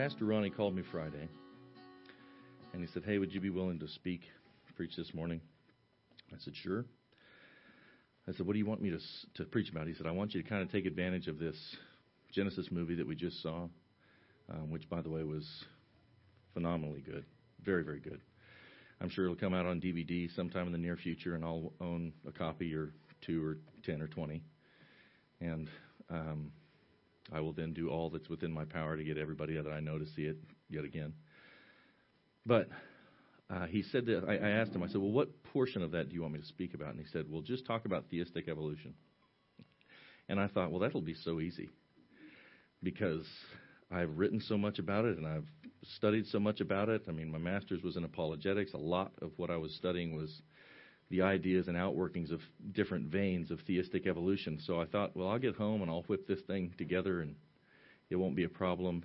Pastor Ronnie called me Friday, and he said, "Hey, would you be willing to speak, preach this morning?" I said, "Sure." I said, "What do you want me to to preach about?" He said, "I want you to kind of take advantage of this Genesis movie that we just saw, um, which, by the way, was phenomenally good, very, very good. I'm sure it'll come out on DVD sometime in the near future, and I'll own a copy or two or ten or twenty, and um, I will then do all that's within my power to get everybody that I know to see it yet again. But uh, he said that I, I asked him. I said, "Well, what portion of that do you want me to speak about?" And he said, "Well, just talk about theistic evolution." And I thought, well, that'll be so easy because I've written so much about it and I've studied so much about it. I mean, my master's was in apologetics. A lot of what I was studying was the ideas and outworkings of different veins of theistic evolution. So I thought, well, I'll get home and I'll whip this thing together and it won't be a problem.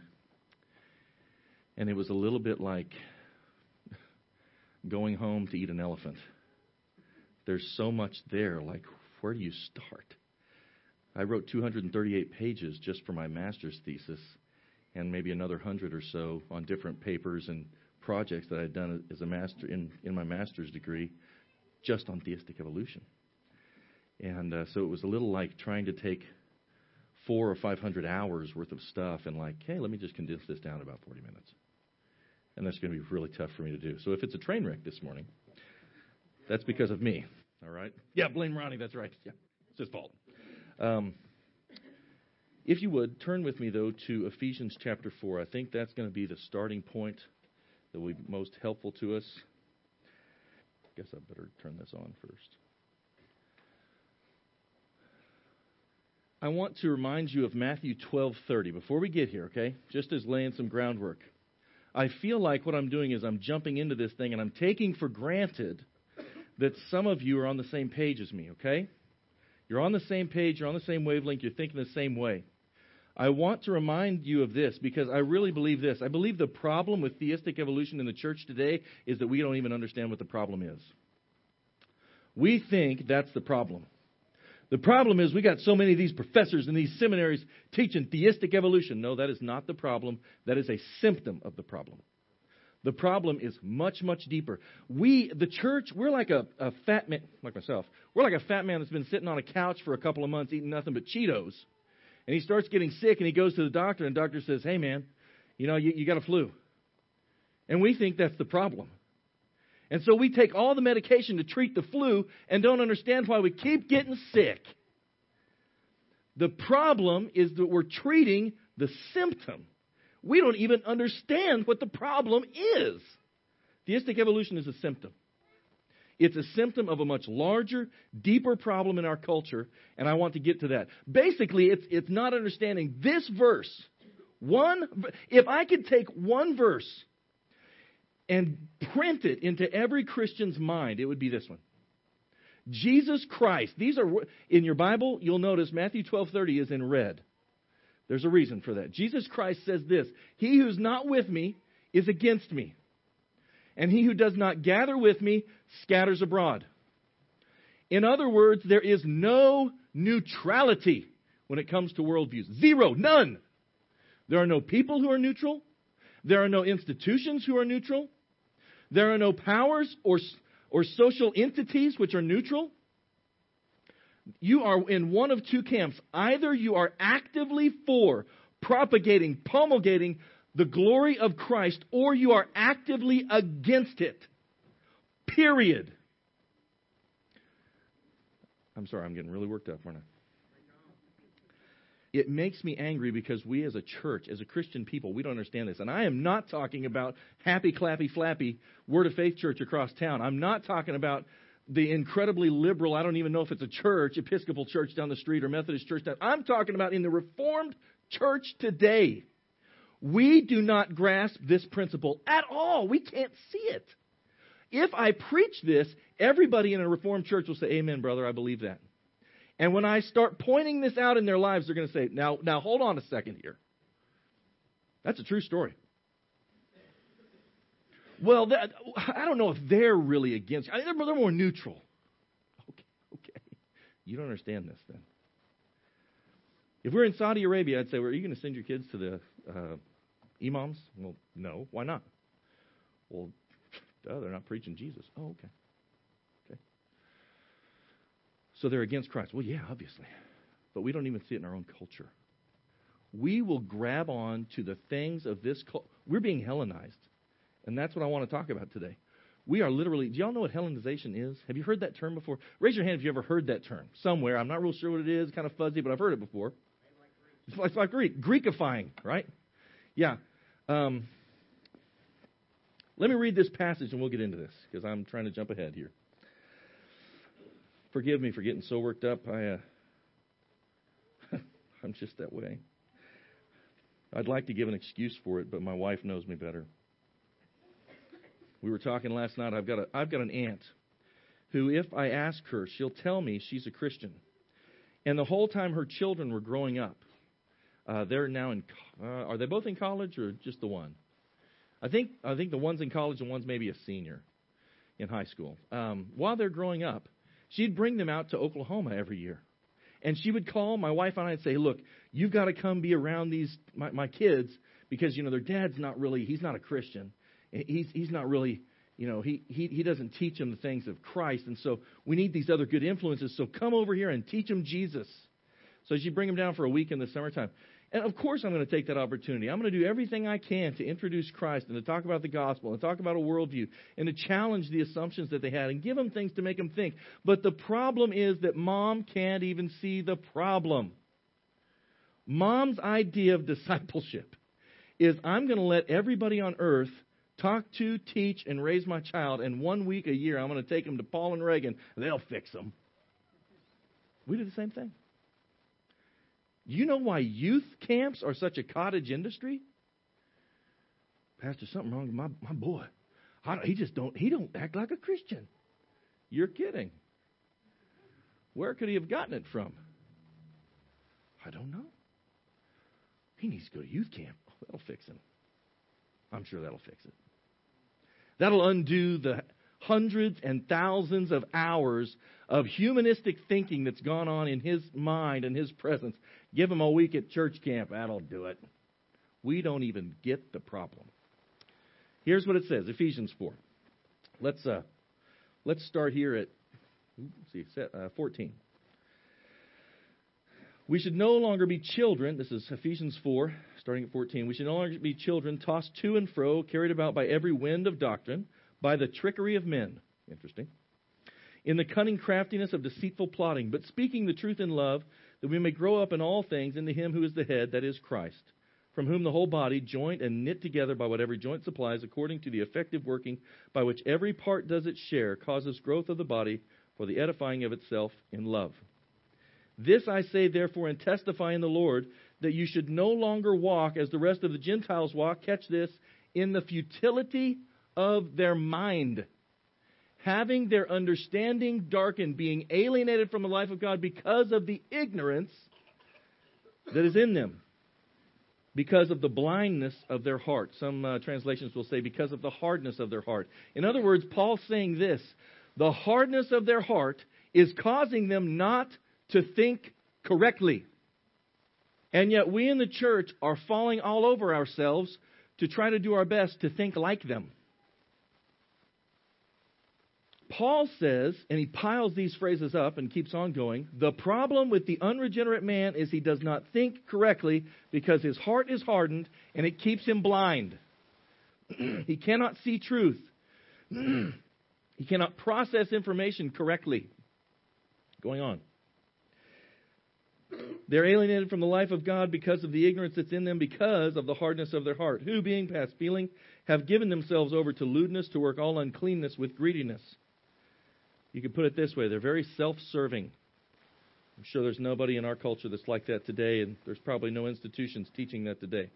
And it was a little bit like going home to eat an elephant. There's so much there. Like, where do you start? I wrote 238 pages just for my master's thesis and maybe another hundred or so on different papers and projects that I'd done as a master in, in my master's degree just on theistic evolution. And uh, so it was a little like trying to take four or five hundred hours worth of stuff and like, hey, let me just condense this down to about 40 minutes. And that's going to be really tough for me to do. So if it's a train wreck this morning, that's because of me. All right? Yeah, blame Ronnie. That's right. Yeah, it's his fault. Um, if you would, turn with me, though, to Ephesians chapter 4. I think that's going to be the starting point that will be most helpful to us. Guess I better turn this on first. I want to remind you of Matthew 12:30 before we get here, okay? Just as laying some groundwork. I feel like what I'm doing is I'm jumping into this thing and I'm taking for granted that some of you are on the same page as me, okay? You're on the same page, you're on the same wavelength, you're thinking the same way. I want to remind you of this because I really believe this. I believe the problem with theistic evolution in the church today is that we don't even understand what the problem is. We think that's the problem. The problem is we got so many of these professors in these seminaries teaching theistic evolution. No, that is not the problem. That is a symptom of the problem. The problem is much, much deeper. We, the church, we're like a, a fat man, like myself, we're like a fat man that's been sitting on a couch for a couple of months eating nothing but Cheetos and he starts getting sick and he goes to the doctor and the doctor says, Hey man, you know, you, you got a flu. And we think that's the problem. And so we take all the medication to treat the flu and don't understand why we keep getting sick. The problem is that we're treating the symptom. We don't even understand what the problem is. Theistic evolution is a symptom. It's a symptom of a much larger, deeper problem in our culture, and I want to get to that. Basically, it's, it's not understanding this verse. One, if I could take one verse and print it into every Christian's mind, it would be this one. Jesus Christ. These are in your Bible. You'll notice Matthew twelve thirty is in red. There's a reason for that. Jesus Christ says this: "He who's not with me is against me." And he who does not gather with me scatters abroad. In other words, there is no neutrality when it comes to worldviews. Zero, none. There are no people who are neutral. There are no institutions who are neutral. There are no powers or, or social entities which are neutral. You are in one of two camps. Either you are actively for propagating, promulgating the glory of Christ or you are actively against it. Period. I'm sorry, I'm getting really worked up, aren't I? It makes me angry because we as a church, as a Christian people, we don't understand this. And I am not talking about happy, clappy, flappy Word of Faith church across town. I'm not talking about the incredibly liberal, I don't even know if it's a church, Episcopal church down the street or Methodist church down. I'm talking about in the Reformed church today. We do not grasp this principle at all. We can't see it. If I preach this, everybody in a Reformed church will say, Amen, brother, I believe that. And when I start pointing this out in their lives, they're going to say, now, now hold on a second here. That's a true story. Well, that, I don't know if they're really against. I they're, they're more neutral. Okay, okay. You don't understand this then. If we're in Saudi Arabia, I'd say, well, are you going to send your kids to the uh, imams? Well, no. Why not? Well, duh, they're not preaching Jesus. Oh, okay. Okay. So they're against Christ. Well, yeah, obviously. But we don't even see it in our own culture. We will grab on to the things of this culture. We're being Hellenized. And that's what I want to talk about today. We are literally, do y'all know what Hellenization is? Have you heard that term before? Raise your hand if you ever heard that term somewhere. I'm not real sure what it is, kind of fuzzy, but I've heard it before. It's like, like Greek, Greekifying, right? Yeah. Um, let me read this passage and we'll get into this because I'm trying to jump ahead here. Forgive me for getting so worked up. I, uh, I'm just that way. I'd like to give an excuse for it, but my wife knows me better. We were talking last night. I've got a, I've got an aunt who, if I ask her, she'll tell me she's a Christian. And the whole time her children were growing up, uh, they're now in. Uh, are they both in college or just the one? I think I think the one's in college and one's maybe a senior in high school. Um, while they're growing up, she'd bring them out to Oklahoma every year, and she would call my wife and I and say, "Look, you've got to come be around these my, my kids because you know their dad's not really he's not a Christian, he's he's not really you know he he he doesn't teach them the things of Christ, and so we need these other good influences. So come over here and teach them Jesus. So she bring them down for a week in the summertime. And of course, I'm going to take that opportunity. I'm going to do everything I can to introduce Christ and to talk about the gospel and talk about a worldview and to challenge the assumptions that they had and give them things to make them think. But the problem is that mom can't even see the problem. Mom's idea of discipleship is I'm going to let everybody on earth talk to, teach, and raise my child, and one week a year I'm going to take them to Paul and Reagan. They'll fix them. We do the same thing. You know why youth camps are such a cottage industry? Pastor, something wrong with my, my boy. he just don't he don't act like a Christian. You're kidding. Where could he have gotten it from? I don't know. He needs to go to youth camp. Oh, that'll fix him. I'm sure that'll fix it. That'll undo the hundreds and thousands of hours of humanistic thinking that's gone on in his mind and his presence. Give them a week at church camp. That'll do it. We don't even get the problem. Here's what it says Ephesians 4. Let's, uh, let's start here at see, uh, 14. We should no longer be children. This is Ephesians 4, starting at 14. We should no longer be children tossed to and fro, carried about by every wind of doctrine, by the trickery of men. Interesting. In the cunning craftiness of deceitful plotting, but speaking the truth in love, that we may grow up in all things into Him who is the head, that is Christ, from whom the whole body, joint and knit together by what every joint supplies, according to the effective working by which every part does its share, causes growth of the body for the edifying of itself in love. This I say, therefore, and testify in the Lord, that you should no longer walk as the rest of the Gentiles walk. Catch this in the futility of their mind, having their understanding darkened, being alienated from the life of God because of the ignorance that is in them, because of the blindness of their heart. Some uh, translations will say, because of the hardness of their heart. In other words, Paul's saying this the hardness of their heart is causing them not to think correctly. And yet, we in the church are falling all over ourselves to try to do our best to think like them. Paul says, and he piles these phrases up and keeps on going the problem with the unregenerate man is he does not think correctly because his heart is hardened and it keeps him blind. he cannot see truth, he cannot process information correctly. Going on. They're alienated from the life of God because of the ignorance that's in them, because of the hardness of their heart, who, being past feeling, have given themselves over to lewdness, to work all uncleanness with greediness. You could put it this way they're very self serving. I'm sure there's nobody in our culture that's like that today, and there's probably no institutions teaching that today.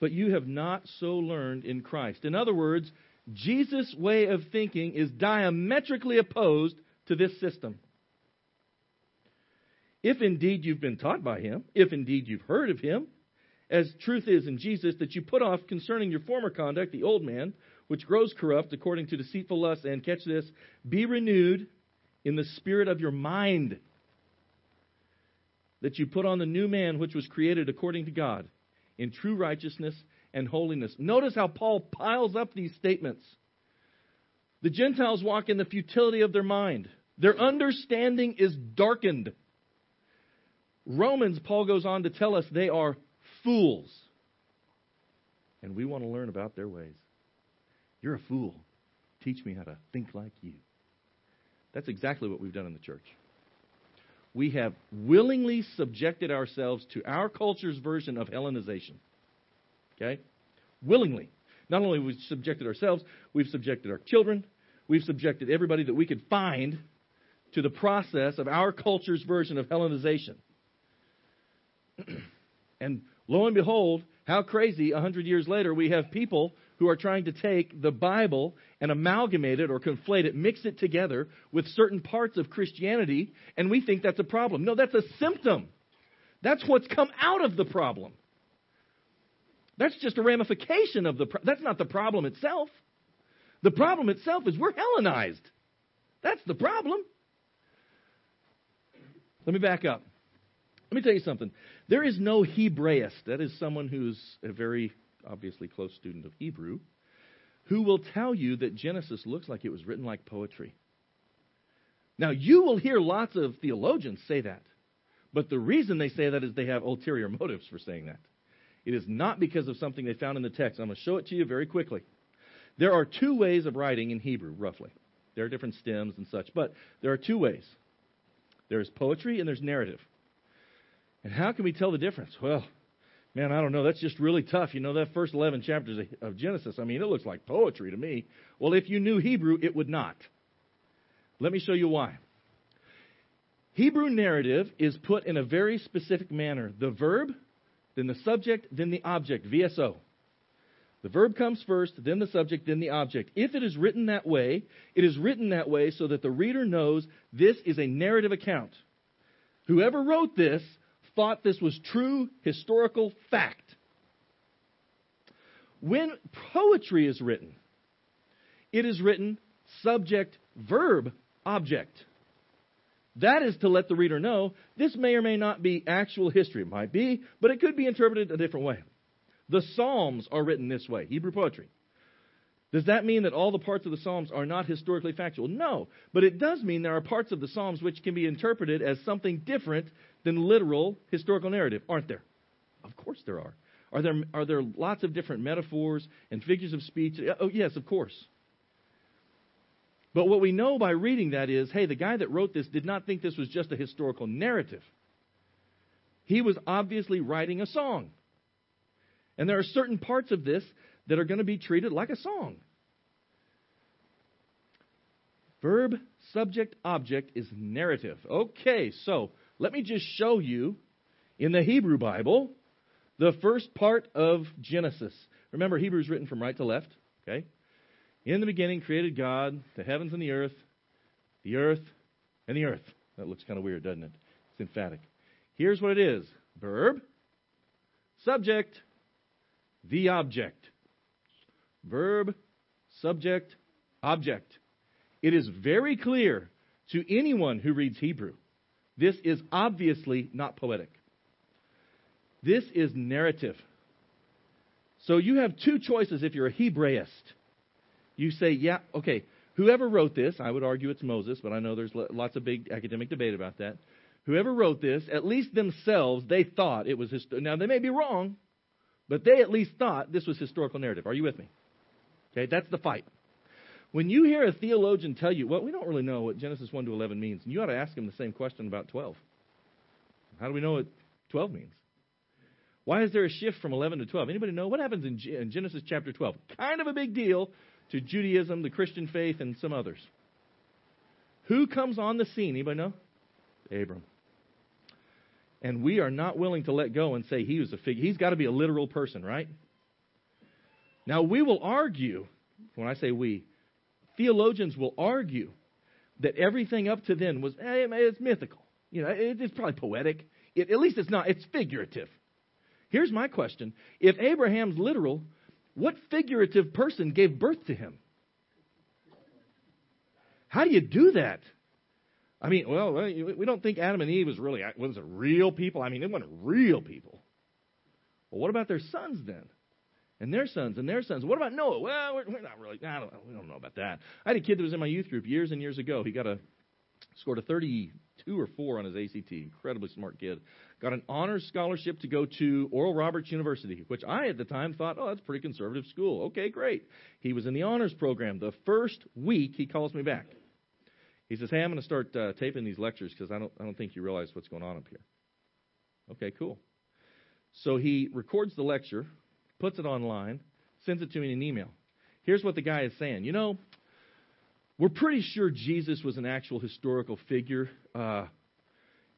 But you have not so learned in Christ. In other words, Jesus' way of thinking is diametrically opposed to this system. If indeed you've been taught by him, if indeed you've heard of him, as truth is in Jesus, that you put off concerning your former conduct the old man, which grows corrupt according to deceitful lusts, and catch this, be renewed in the spirit of your mind, that you put on the new man which was created according to God, in true righteousness and holiness. Notice how Paul piles up these statements. The Gentiles walk in the futility of their mind. Their understanding is darkened. Romans, Paul goes on to tell us they are fools. And we want to learn about their ways. You're a fool. Teach me how to think like you. That's exactly what we've done in the church. We have willingly subjected ourselves to our culture's version of Hellenization. Okay? Willingly. Not only have we subjected ourselves, we've subjected our children, we've subjected everybody that we could find to the process of our culture's version of Hellenization. and lo and behold, how crazy, a hundred years later, we have people who are trying to take the Bible and amalgamate it or conflate it, mix it together with certain parts of Christianity, and we think that's a problem. No, that's a symptom. That's what's come out of the problem. That's just a ramification of the pro- that's not the problem itself. The problem itself is we're Hellenized. That's the problem. Let me back up. Let me tell you something. There is no Hebraist, that is someone who's a very obviously close student of Hebrew, who will tell you that Genesis looks like it was written like poetry. Now, you will hear lots of theologians say that, but the reason they say that is they have ulterior motives for saying that. It is not because of something they found in the text. I'm going to show it to you very quickly. There are two ways of writing in Hebrew, roughly. There are different stems and such, but there are two ways. There's poetry and there's narrative. And how can we tell the difference? Well, man, I don't know. That's just really tough. You know, that first 11 chapters of Genesis, I mean, it looks like poetry to me. Well, if you knew Hebrew, it would not. Let me show you why. Hebrew narrative is put in a very specific manner. The verb, then the subject, then the object, VSO. The verb comes first, then the subject, then the object. If it is written that way, it is written that way so that the reader knows this is a narrative account. Whoever wrote this thought this was true historical fact. When poetry is written, it is written subject, verb, object. That is to let the reader know this may or may not be actual history. It might be, but it could be interpreted a different way. The Psalms are written this way, Hebrew poetry. Does that mean that all the parts of the Psalms are not historically factual? No. But it does mean there are parts of the Psalms which can be interpreted as something different than literal historical narrative, aren't there? Of course there are. Are there, are there lots of different metaphors and figures of speech? Oh, yes, of course. But what we know by reading that is hey, the guy that wrote this did not think this was just a historical narrative. He was obviously writing a song. And there are certain parts of this that are going to be treated like a song. Verb, subject, object is narrative. Okay, so let me just show you in the Hebrew Bible the first part of Genesis. Remember, Hebrew is written from right to left. Okay? In the beginning created God the heavens and the earth, the earth and the earth. That looks kind of weird, doesn't it? It's emphatic. Here's what it is verb, subject, the object. Verb, subject, object. It is very clear to anyone who reads Hebrew. This is obviously not poetic. This is narrative. So you have two choices if you're a Hebraist. You say, yeah, okay, whoever wrote this, I would argue it's Moses, but I know there's lots of big academic debate about that. Whoever wrote this, at least themselves, they thought it was hist- now they may be wrong, but they at least thought this was historical narrative. Are you with me? Okay, that's the fight. When you hear a theologian tell you, well, we don't really know what Genesis 1 to 11 means, and you ought to ask him the same question about 12. How do we know what 12 means? Why is there a shift from 11 to 12? Anybody know what happens in, in Genesis chapter 12? Kind of a big deal to Judaism, the Christian faith, and some others. Who comes on the scene? Anybody know? Abram. And we are not willing to let go and say he was a figure. He's got to be a literal person, right? Now, we will argue, when I say we, theologians will argue that everything up to then was, eh, it's mythical. You know, it's probably poetic. It, at least it's not, it's figurative. Here's my question. If Abraham's literal, what figurative person gave birth to him? How do you do that? I mean, well, we don't think Adam and Eve was really was a real people. I mean, they weren't real people. Well, what about their sons then? And their sons and their sons. What about Noah? Well, we're, we're not really. I don't, we don't know about that. I had a kid that was in my youth group years and years ago. He got a scored a 32 or 4 on his ACT. Incredibly smart kid. Got an honors scholarship to go to Oral Roberts University, which I at the time thought, oh, that's a pretty conservative school. Okay, great. He was in the honors program. The first week, he calls me back. He says, hey, I'm going to start uh, taping these lectures because I don't, I don't think you realize what's going on up here. Okay, cool. So he records the lecture, puts it online, sends it to me in an email. Here's what the guy is saying. You know, we're pretty sure Jesus was an actual historical figure. Uh,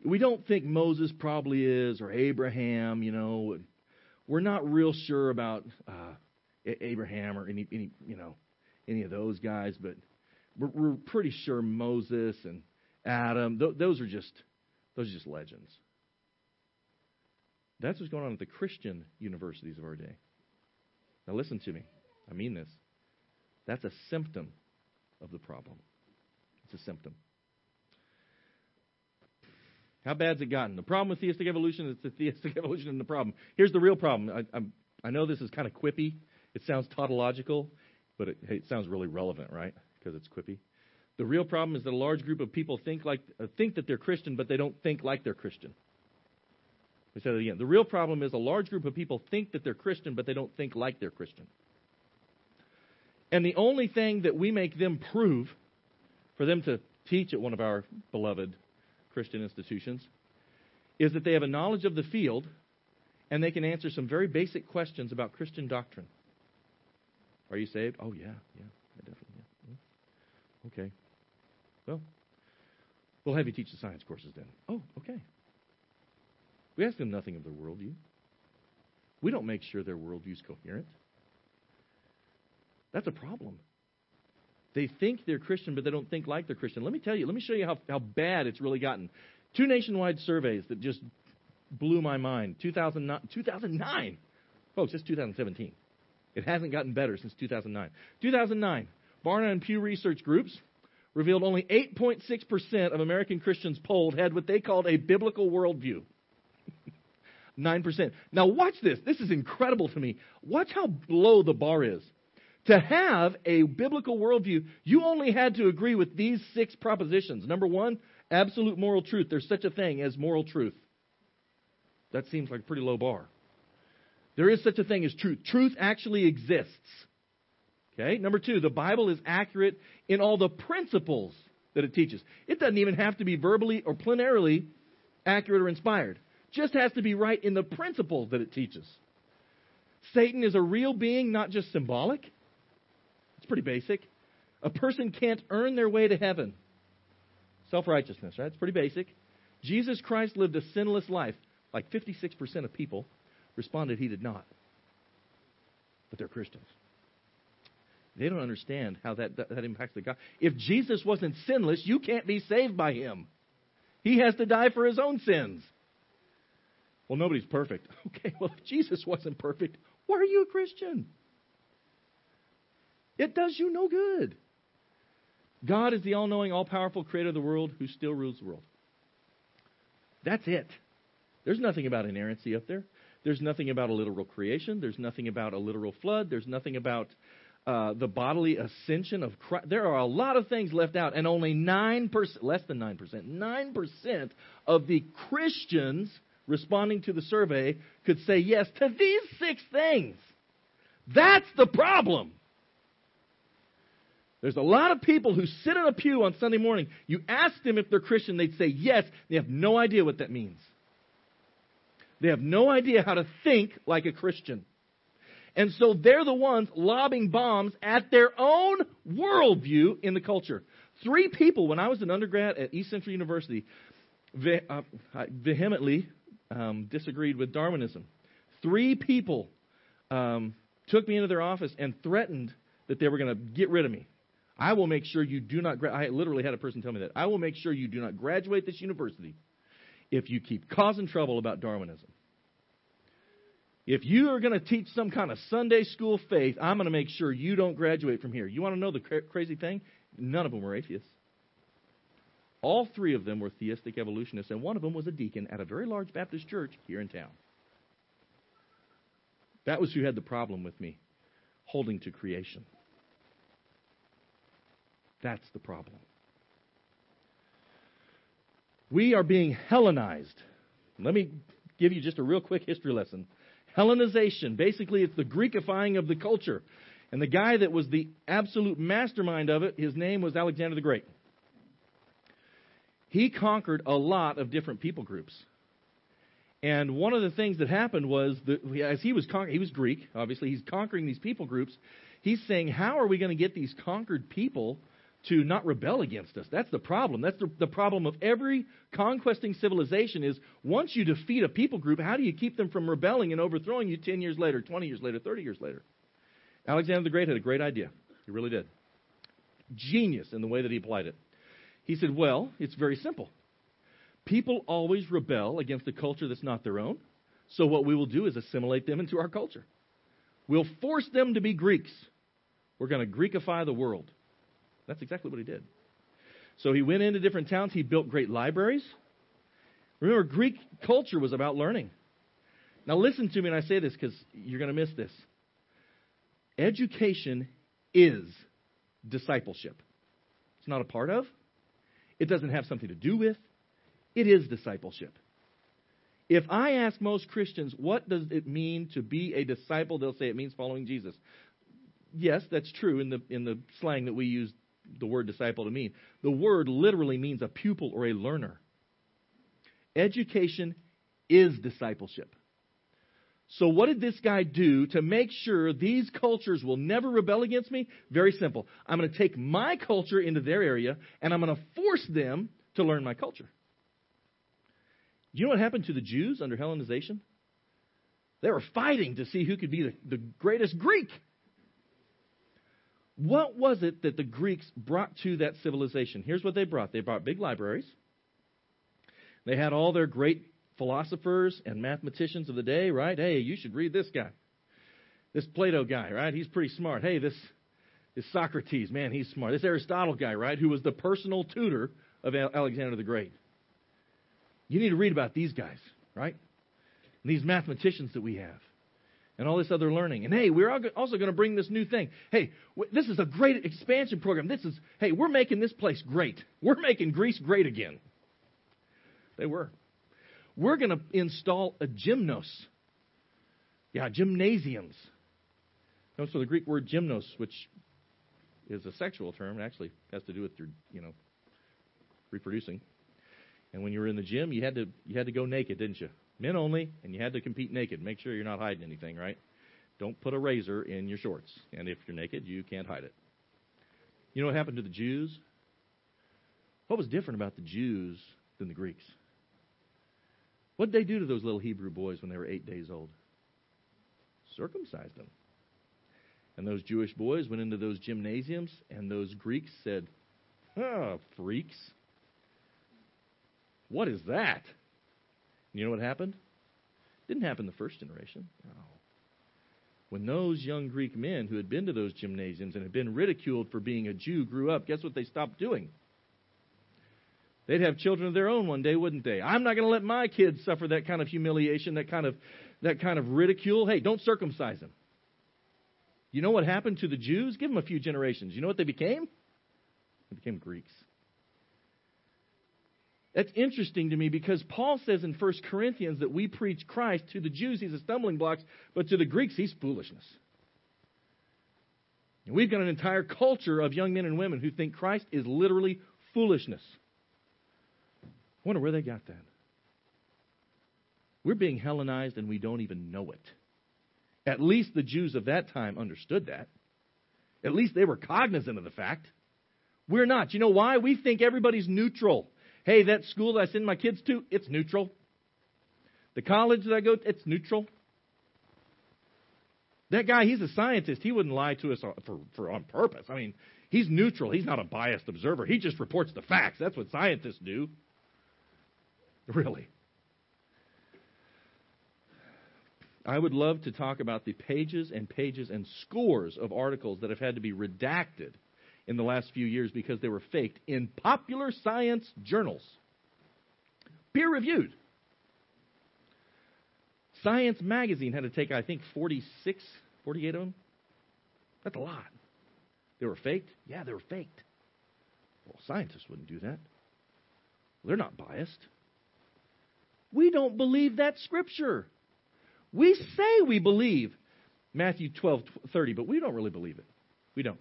we don't think Moses probably is, or Abraham, you know. We're not real sure about uh, Abraham or any, any, you know, any of those guys, but we're, we're pretty sure Moses and Adam, th- those are just, those are just legends. That's what's going on at the Christian universities of our day. Now, listen to me. I mean this. That's a symptom of the problem. It's a symptom. How bad's it gotten? The problem with theistic evolution is the theistic evolution and the problem. Here's the real problem. I, I know this is kind of quippy. It sounds tautological, but it, it sounds really relevant, right? Because it's quippy. The real problem is that a large group of people think like uh, think that they're Christian, but they don't think like they're Christian. Me say that again. The real problem is a large group of people think that they're Christian, but they don't think like they're Christian. And the only thing that we make them prove for them to teach at one of our beloved Christian institutions is that they have a knowledge of the field and they can answer some very basic questions about Christian doctrine. Are you saved? Oh, yeah, yeah, definitely. Yeah. Hmm. Okay. Well, we'll have you teach the science courses then. Oh, okay. We ask them nothing of their worldview. We don't make sure their worldview is coherent. That's a problem. They think they're Christian, but they don't think like they're Christian. Let me tell you, let me show you how, how bad it's really gotten. Two nationwide surveys that just blew my mind. 2009, 2009. Folks, it's 2017. It hasn't gotten better since 2009. 2009, Barna and Pew Research Groups revealed only 8.6% of American Christians polled had what they called a biblical worldview. 9%. Now, watch this. This is incredible to me. Watch how low the bar is. To have a biblical worldview, you only had to agree with these six propositions. Number one, absolute moral truth. There's such a thing as moral truth. That seems like a pretty low bar. There is such a thing as truth. Truth actually exists. Okay? Number two, the Bible is accurate in all the principles that it teaches. It doesn't even have to be verbally or plenarily accurate or inspired. Just has to be right in the principles that it teaches. Satan is a real being, not just symbolic. It's pretty basic. A person can't earn their way to heaven. Self righteousness, right? It's pretty basic. Jesus Christ lived a sinless life. Like 56% of people responded he did not. But they're Christians. They don't understand how that, that, that impacts the God. If Jesus wasn't sinless, you can't be saved by him. He has to die for his own sins. Well, nobody's perfect. Okay, well, if Jesus wasn't perfect, why are you a Christian? It does you no good. God is the all knowing, all powerful creator of the world who still rules the world. That's it. There's nothing about inerrancy up there. There's nothing about a literal creation. There's nothing about a literal flood. There's nothing about uh, the bodily ascension of Christ. There are a lot of things left out, and only 9%, less than 9%, 9% of the Christians responding to the survey could say yes to these six things. That's the problem. There's a lot of people who sit in a pew on Sunday morning. You ask them if they're Christian, they'd say yes. They have no idea what that means. They have no idea how to think like a Christian. And so they're the ones lobbing bombs at their own worldview in the culture. Three people, when I was an undergrad at East Central University, uh, vehemently um, disagreed with Darwinism. Three people um, took me into their office and threatened that they were going to get rid of me. I will make sure you do not. Gra- I literally had a person tell me that. I will make sure you do not graduate this university if you keep causing trouble about Darwinism. If you are going to teach some kind of Sunday school faith, I'm going to make sure you don't graduate from here. You want to know the cra- crazy thing? None of them were atheists. All three of them were theistic evolutionists, and one of them was a deacon at a very large Baptist church here in town. That was who had the problem with me holding to creation. That's the problem. We are being Hellenized. Let me give you just a real quick history lesson. Hellenization, basically, it's the Greekifying of the culture. And the guy that was the absolute mastermind of it, his name was Alexander the Great. He conquered a lot of different people groups. And one of the things that happened was that as he was con- he was Greek, obviously he's conquering these people groups. He's saying, how are we going to get these conquered people to not rebel against us? That's the problem. That's the, the problem of every conquesting civilization is once you defeat a people group, how do you keep them from rebelling and overthrowing you 10 years later, 20 years later, 30 years later? Alexander the Great had a great idea. He really did. Genius in the way that he applied it. He said, well, it's very simple. People always rebel against a culture that's not their own. So what we will do is assimilate them into our culture. We'll force them to be Greeks. We're going to Greekify the world. That's exactly what he did. So he went into different towns. He built great libraries. Remember, Greek culture was about learning. Now, listen to me when I say this because you're going to miss this. Education is discipleship. It's not a part of, it doesn't have something to do with, it is discipleship. If I ask most Christians, what does it mean to be a disciple, they'll say it means following Jesus. Yes, that's true in the, in the slang that we use the word disciple to mean. The word literally means a pupil or a learner. Education is discipleship. So, what did this guy do to make sure these cultures will never rebel against me? Very simple. I'm going to take my culture into their area and I'm going to force them to learn my culture. You know what happened to the Jews under Hellenization? They were fighting to see who could be the, the greatest Greek. What was it that the Greeks brought to that civilization? Here's what they brought they brought big libraries. They had all their great philosophers and mathematicians of the day, right? Hey, you should read this guy. This Plato guy, right? He's pretty smart. Hey, this, this Socrates, man, he's smart. This Aristotle guy, right? Who was the personal tutor of Alexander the Great. You need to read about these guys, right? And these mathematicians that we have. And all this other learning. And hey, we're also going to bring this new thing. Hey, this is a great expansion program. This is, hey, we're making this place great. We're making Greece great again. They were. We're going to install a gymnos. Yeah, gymnasiums. Notice for the Greek word gymnos, which is a sexual term, it actually has to do with your, you know, reproducing. And when you were in the gym, you had to you had to go naked, didn't you? Men only, and you had to compete naked. Make sure you're not hiding anything, right? Don't put a razor in your shorts. And if you're naked, you can't hide it. You know what happened to the Jews? What was different about the Jews than the Greeks? What did they do to those little Hebrew boys when they were eight days old? Circumcised them. And those Jewish boys went into those gymnasiums, and those Greeks said, Oh, freaks. What is that? You know what happened? Didn't happen the first generation. No. When those young Greek men who had been to those gymnasiums and had been ridiculed for being a Jew grew up, guess what they stopped doing? They'd have children of their own one day, wouldn't they? I'm not going to let my kids suffer that kind of humiliation, that kind of that kind of ridicule. Hey, don't circumcise them. You know what happened to the Jews? Give them a few generations. You know what they became? They became Greeks. That's interesting to me because Paul says in 1 Corinthians that we preach Christ to the Jews, he's a stumbling block, but to the Greeks, he's foolishness. And we've got an entire culture of young men and women who think Christ is literally foolishness. I wonder where they got that. We're being Hellenized and we don't even know it. At least the Jews of that time understood that. At least they were cognizant of the fact. We're not. You know why? We think everybody's neutral. Hey, that school that I send my kids to, it's neutral. The college that I go to, it's neutral. That guy, he's a scientist. He wouldn't lie to us for, for on purpose. I mean, he's neutral. He's not a biased observer. He just reports the facts. That's what scientists do. Really. I would love to talk about the pages and pages and scores of articles that have had to be redacted in the last few years because they were faked in popular science journals. Peer reviewed. Science magazine had to take, I think, 46, 48 of them. That's a lot. They were faked? Yeah, they were faked. Well, scientists wouldn't do that. They're not biased. We don't believe that scripture. We say we believe Matthew 12, 30, but we don't really believe it. We don't.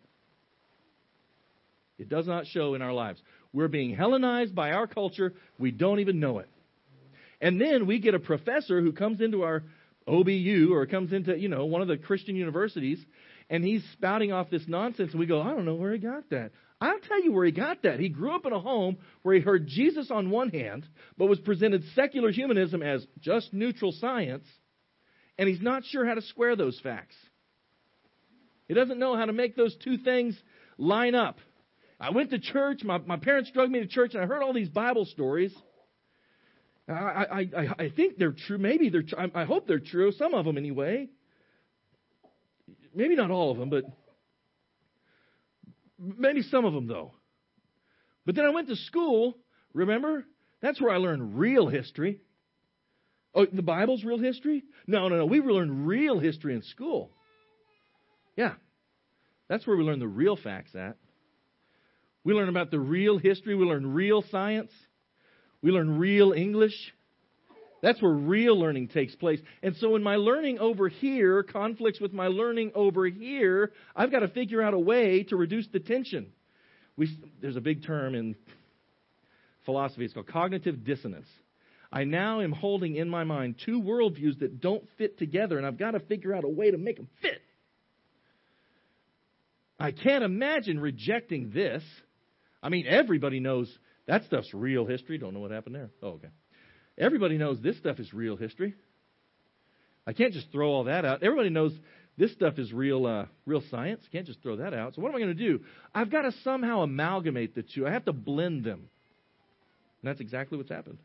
It does not show in our lives. We're being Hellenized by our culture. We don't even know it. And then we get a professor who comes into our OBU or comes into, you know, one of the Christian universities and he's spouting off this nonsense and we go, I don't know where he got that. I'll tell you where he got that. He grew up in a home where he heard Jesus on one hand, but was presented secular humanism as just neutral science, and he's not sure how to square those facts. He doesn't know how to make those two things line up. I went to church. My, my parents drug me to church, and I heard all these Bible stories. I, I, I, I think they're true. Maybe they're. I, I hope they're true. Some of them, anyway. Maybe not all of them, but maybe some of them, though. But then I went to school. Remember? That's where I learned real history. Oh, the Bible's real history? No, no, no. We learned real history in school. Yeah. That's where we learn the real facts at. We learn about the real history. We learn real science. We learn real English. That's where real learning takes place. And so when my learning over here conflicts with my learning over here, I've got to figure out a way to reduce the tension. We, there's a big term in philosophy. It's called cognitive dissonance. I now am holding in my mind two worldviews that don't fit together, and I've got to figure out a way to make them fit. I can't imagine rejecting this. I mean, everybody knows that stuff's real history. Don't know what happened there. Oh, okay. Everybody knows this stuff is real history. I can't just throw all that out. Everybody knows this stuff is real, uh, real science. Can't just throw that out. So what am I going to do? I've got to somehow amalgamate the two. I have to blend them. And that's exactly what's happened.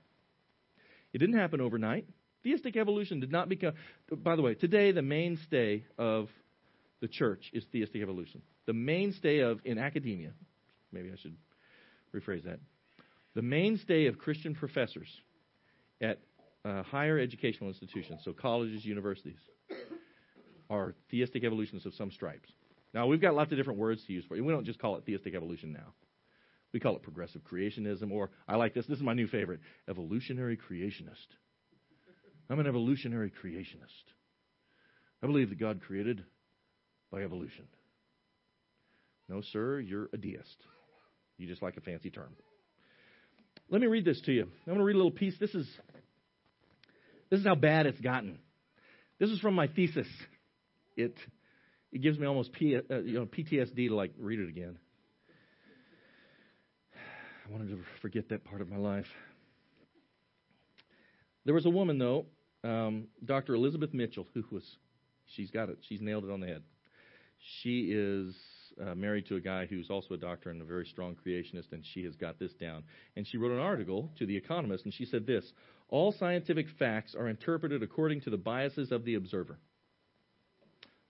It didn't happen overnight. Theistic evolution did not become. By the way, today the mainstay of the church is theistic evolution. The mainstay of in academia. Maybe I should rephrase that. The mainstay of Christian professors at uh, higher educational institutions, so colleges, universities, are theistic evolutionists of some stripes. Now, we've got lots of different words to use for it. We don't just call it theistic evolution now. We call it progressive creationism, or I like this. This is my new favorite evolutionary creationist. I'm an evolutionary creationist. I believe that God created by evolution. No, sir, you're a deist. You just like a fancy term. Let me read this to you. I'm going to read a little piece. This is this is how bad it's gotten. This is from my thesis. It it gives me almost P, uh, you know, PTSD to like read it again. I wanted to forget that part of my life. There was a woman though, um, Dr. Elizabeth Mitchell, who was she's got it. She's nailed it on the head. She is uh, married to a guy who's also a doctor and a very strong creationist, and she has got this down. And she wrote an article to The Economist, and she said this All scientific facts are interpreted according to the biases of the observer.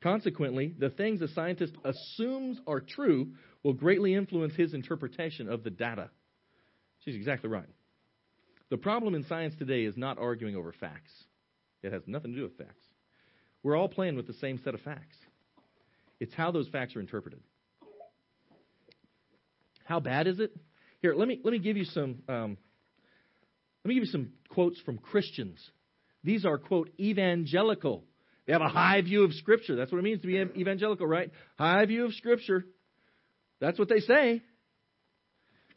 Consequently, the things a scientist assumes are true will greatly influence his interpretation of the data. She's exactly right. The problem in science today is not arguing over facts, it has nothing to do with facts. We're all playing with the same set of facts. It's how those facts are interpreted. How bad is it? Here, let me let me give you some um, let me give you some quotes from Christians. These are quote evangelical. They have a high view of Scripture. That's what it means to be evangelical, right? High view of Scripture. That's what they say.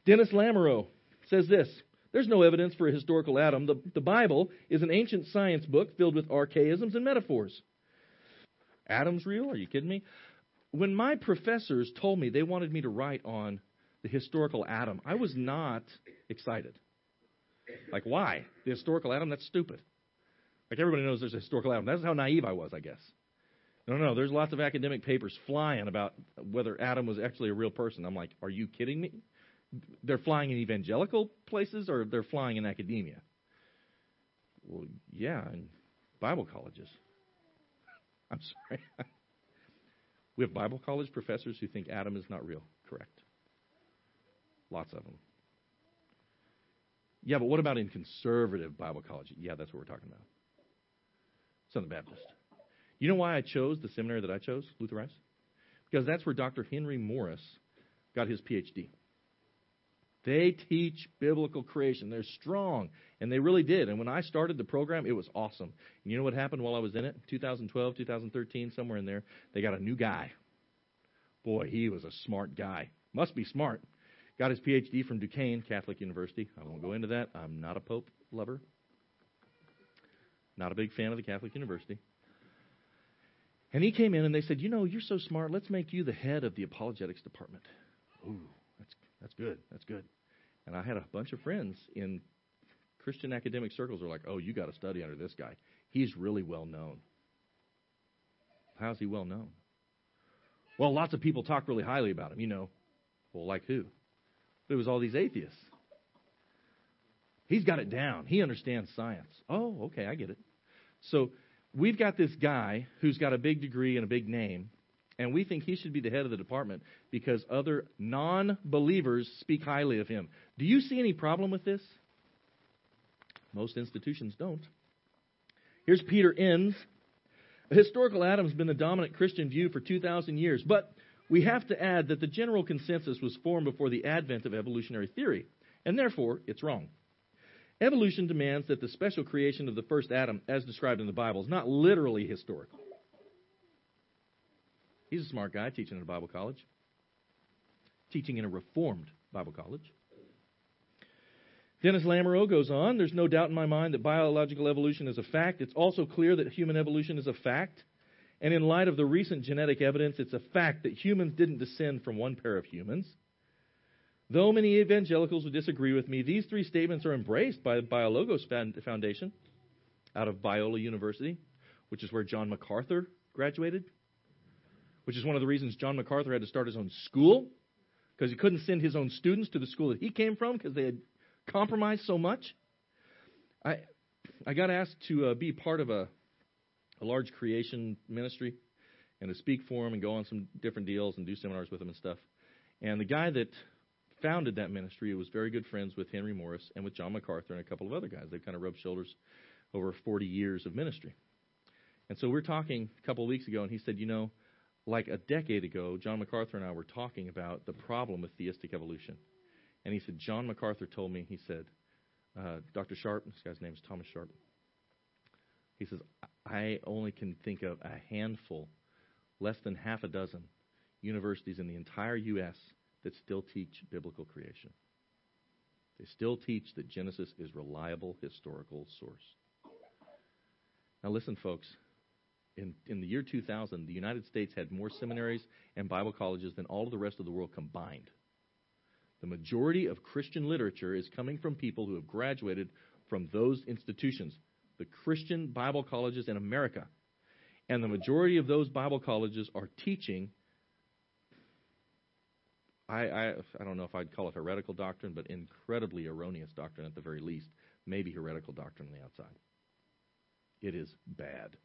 Dennis Lamoureux says this There's no evidence for a historical Adam. The, the Bible is an ancient science book filled with archaisms and metaphors. Adam's real? Are you kidding me? When my professors told me they wanted me to write on the historical Adam, I was not excited. Like, why? The historical Adam? That's stupid. Like, everybody knows there's a historical Adam. That's how naive I was, I guess. No, no, there's lots of academic papers flying about whether Adam was actually a real person. I'm like, are you kidding me? They're flying in evangelical places or they're flying in academia? Well, yeah, in Bible colleges. I'm sorry. we have Bible college professors who think Adam is not real. Correct. Lots of them. Yeah, but what about in conservative Bible college? Yeah, that's what we're talking about. Southern Baptist. You know why I chose the seminary that I chose, Luther Rice? Because that's where Dr. Henry Morris got his PhD. They teach biblical creation. They're strong, and they really did. And when I started the program, it was awesome. And you know what happened while I was in it? 2012, 2013, somewhere in there, they got a new guy. Boy, he was a smart guy. Must be smart. Got his PhD from Duquesne Catholic University. I won't go into that. I'm not a Pope lover. Not a big fan of the Catholic University. And he came in and they said, You know, you're so smart. Let's make you the head of the apologetics department. Ooh, that's, that's good. That's good. And I had a bunch of friends in Christian academic circles who were like, Oh, you got to study under this guy. He's really well known. How's he well known? Well, lots of people talk really highly about him, you know. Well, like who? But it was all these atheists. He's got it down. He understands science. Oh, okay, I get it. So we've got this guy who's got a big degree and a big name, and we think he should be the head of the department because other non believers speak highly of him. Do you see any problem with this? Most institutions don't. Here's Peter Enns. Historical Adam has been the dominant Christian view for 2,000 years, but we have to add that the general consensus was formed before the advent of evolutionary theory, and therefore it's wrong. Evolution demands that the special creation of the first Adam, as described in the Bible, is not literally historical. He's a smart guy teaching in a Bible college, teaching in a reformed Bible college. Dennis Lamoureux goes on There's no doubt in my mind that biological evolution is a fact. It's also clear that human evolution is a fact. And in light of the recent genetic evidence, it's a fact that humans didn't descend from one pair of humans. Though many evangelicals would disagree with me, these three statements are embraced by the BioLogos Foundation out of Biola University, which is where John MacArthur graduated, which is one of the reasons John MacArthur had to start his own school because he couldn't send his own students to the school that he came from because they had compromised so much. I I got asked to uh, be part of a a large creation ministry and to speak for him and go on some different deals and do seminars with him and stuff. And the guy that founded that ministry was very good friends with Henry Morris and with John MacArthur and a couple of other guys. They've kind of rubbed shoulders over 40 years of ministry. And so we are talking a couple of weeks ago, and he said, You know, like a decade ago, John MacArthur and I were talking about the problem with theistic evolution. And he said, John MacArthur told me, he said, uh, Dr. Sharp, this guy's name is Thomas Sharp. He says, I only can think of a handful, less than half a dozen universities in the entire U.S that still teach biblical creation. They still teach that Genesis is reliable historical source. Now listen, folks. In, in the year 2000, the United States had more seminaries and Bible colleges than all of the rest of the world combined. The majority of Christian literature is coming from people who have graduated from those institutions, the Christian Bible colleges in America. And the majority of those Bible colleges are teaching I, I, I don't know if I'd call it heretical doctrine, but incredibly erroneous doctrine at the very least. Maybe heretical doctrine on the outside. It is bad.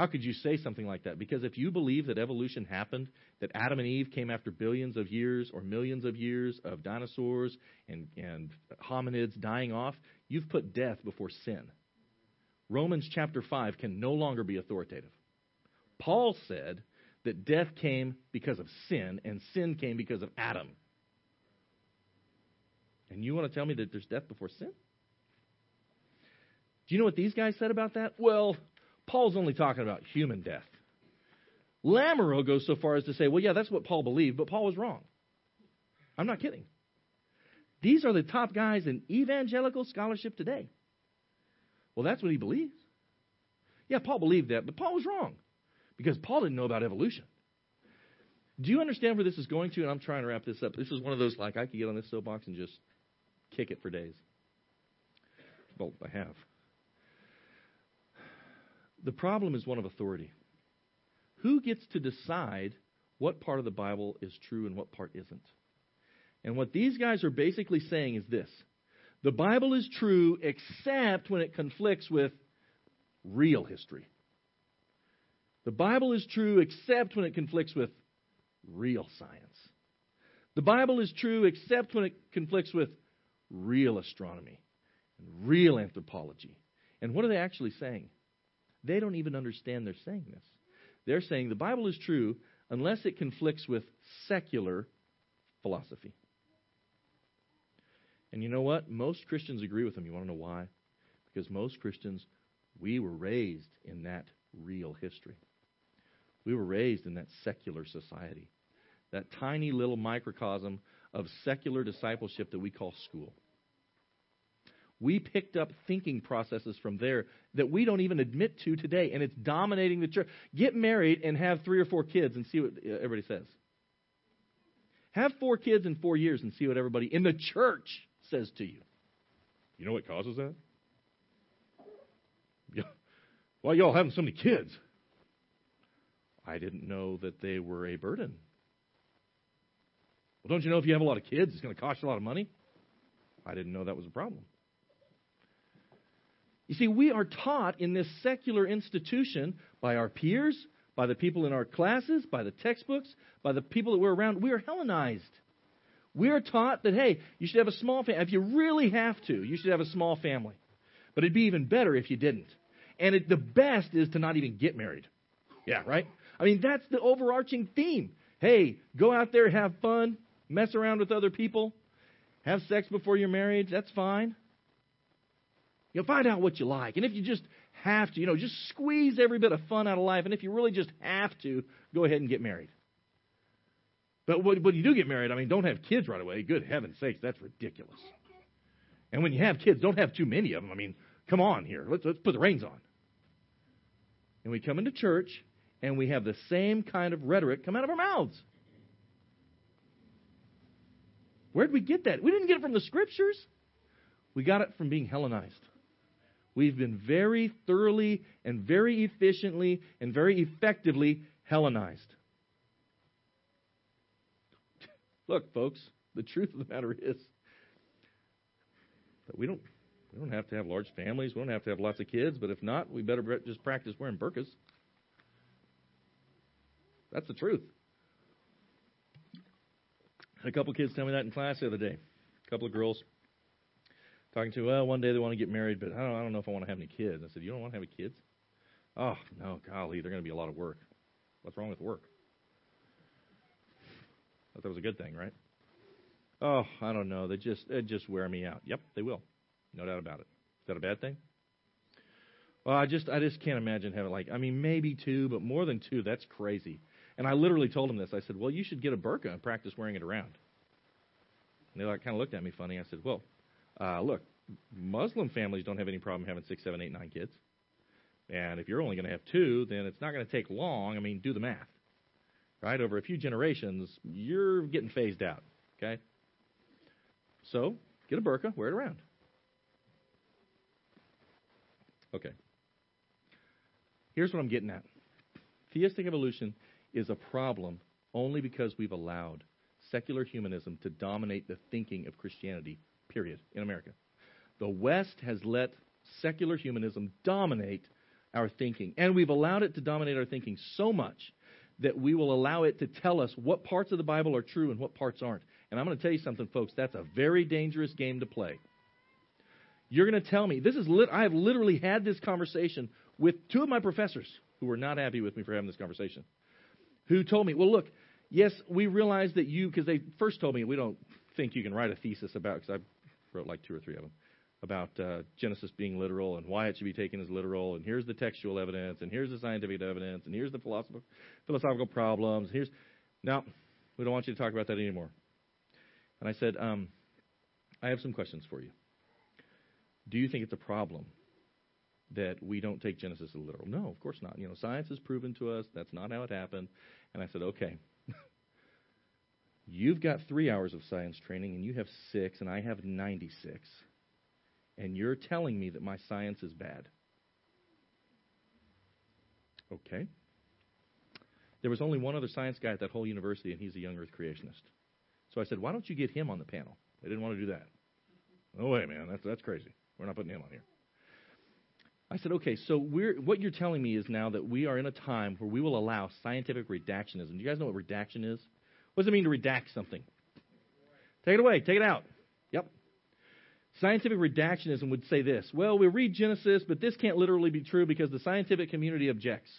How could you say something like that? Because if you believe that evolution happened, that Adam and Eve came after billions of years or millions of years of dinosaurs and, and hominids dying off, you've put death before sin. Romans chapter 5 can no longer be authoritative. Paul said that death came because of sin, and sin came because of Adam. And you want to tell me that there's death before sin? Do you know what these guys said about that? Well, Paul's only talking about human death. Lamoureux goes so far as to say, well, yeah, that's what Paul believed, but Paul was wrong. I'm not kidding. These are the top guys in evangelical scholarship today. Well, that's what he believes. Yeah, Paul believed that, but Paul was wrong because Paul didn't know about evolution. Do you understand where this is going to? And I'm trying to wrap this up. This is one of those, like, I could get on this soapbox and just kick it for days. Well, I have. The problem is one of authority. Who gets to decide what part of the Bible is true and what part isn't? And what these guys are basically saying is this the Bible is true except when it conflicts with real history. The Bible is true except when it conflicts with real science. The Bible is true except when it conflicts with real astronomy and real anthropology. And what are they actually saying? They don't even understand they're saying this. They're saying the Bible is true unless it conflicts with secular philosophy. And you know what? Most Christians agree with them. You want to know why? Because most Christians, we were raised in that real history. We were raised in that secular society, that tiny little microcosm of secular discipleship that we call school. We picked up thinking processes from there that we don't even admit to today, and it's dominating the church. Get married and have three or four kids and see what uh, everybody says. Have four kids in four years and see what everybody in the church says to you. You know what causes that? Why y'all having so many kids? I didn't know that they were a burden. Well, don't you know if you have a lot of kids, it's going to cost you a lot of money? I didn't know that was a problem. You see, we are taught in this secular institution by our peers, by the people in our classes, by the textbooks, by the people that we're around. We are Hellenized. We are taught that, hey, you should have a small family. If you really have to, you should have a small family. But it'd be even better if you didn't. And it, the best is to not even get married. Yeah, right? I mean, that's the overarching theme. Hey, go out there, have fun, mess around with other people, have sex before you're married. That's fine. You know, find out what you like. And if you just have to, you know, just squeeze every bit of fun out of life. And if you really just have to, go ahead and get married. But when you do get married, I mean, don't have kids right away. Good heaven's sakes, that's ridiculous. And when you have kids, don't have too many of them. I mean, come on here. Let's, let's put the reins on. And we come into church and we have the same kind of rhetoric come out of our mouths. Where'd we get that? We didn't get it from the scriptures. We got it from being Hellenized. We've been very thoroughly and very efficiently and very effectively Hellenized. Look, folks, the truth of the matter is that we don't we don't have to have large families. We don't have to have lots of kids. But if not, we better just practice wearing burqas. That's the truth. a couple kids tell me that in class the other day. A couple of girls talking to, well, one day they want to get married, but I don't, I don't know if I want to have any kids. I said, you don't want to have any kids? Oh, no, golly, they're going to be a lot of work. What's wrong with work? Thought that was a good thing, right? Oh, I don't know. They just they just wear me out. Yep, they will. No doubt about it. Is that a bad thing? Well, I just I just can't imagine having like I mean maybe two, but more than two, that's crazy. And I literally told them this. I said, "Well, you should get a burqa and practice wearing it around." And they like kind of looked at me funny. I said, "Well, uh, look, Muslim families don't have any problem having six, seven, eight, nine kids. And if you're only going to have two, then it's not going to take long. I mean, do the math right? Over a few generations, you're getting phased out, okay? So, get a burqa, wear it around. Okay. Here's what I'm getting at. Theistic evolution is a problem only because we've allowed secular humanism to dominate the thinking of Christianity, period, in America. The West has let secular humanism dominate our thinking, and we've allowed it to dominate our thinking so much that we will allow it to tell us what parts of the Bible are true and what parts aren't. And I'm going to tell you something, folks. That's a very dangerous game to play. You're going to tell me this is. Lit- I have literally had this conversation with two of my professors who were not happy with me for having this conversation. Who told me, "Well, look, yes, we realize that you because they first told me we don't think you can write a thesis about because I wrote like two or three of them about uh, Genesis being literal and why it should be taken as literal, and here's the textual evidence, and here's the scientific evidence, and here's the philosophical, philosophical problems. Here's now we don't want you to talk about that anymore. And I said, um, I have some questions for you. Do you think it's a problem that we don't take Genesis as literal? No, of course not. You know, science has proven to us that's not how it happened. And I said, okay. You've got three hours of science training, and you have six, and I have 96 and you're telling me that my science is bad. Okay. There was only one other science guy at that whole university, and he's a young Earth creationist. So I said, why don't you get him on the panel? They didn't want to do that. No way, man. That's, that's crazy. We're not putting him on here. I said, okay, so we're, what you're telling me is now that we are in a time where we will allow scientific redactionism. Do you guys know what redaction is? What does it mean to redact something? Take it away. Take it out. Yep. Scientific redactionism would say this Well, we read Genesis, but this can't literally be true because the scientific community objects.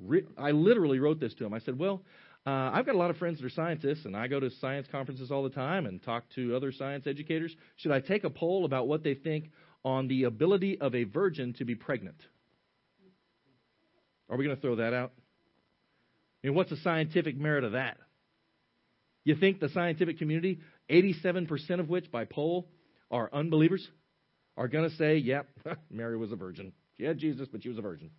Re- I literally wrote this to him. I said, Well, uh, I've got a lot of friends that are scientists, and I go to science conferences all the time and talk to other science educators. Should I take a poll about what they think on the ability of a virgin to be pregnant? Are we going to throw that out? I mean, what's the scientific merit of that? You think the scientific community, 87% of which by poll are unbelievers, are going to say, yep, Mary was a virgin. She had Jesus, but she was a virgin.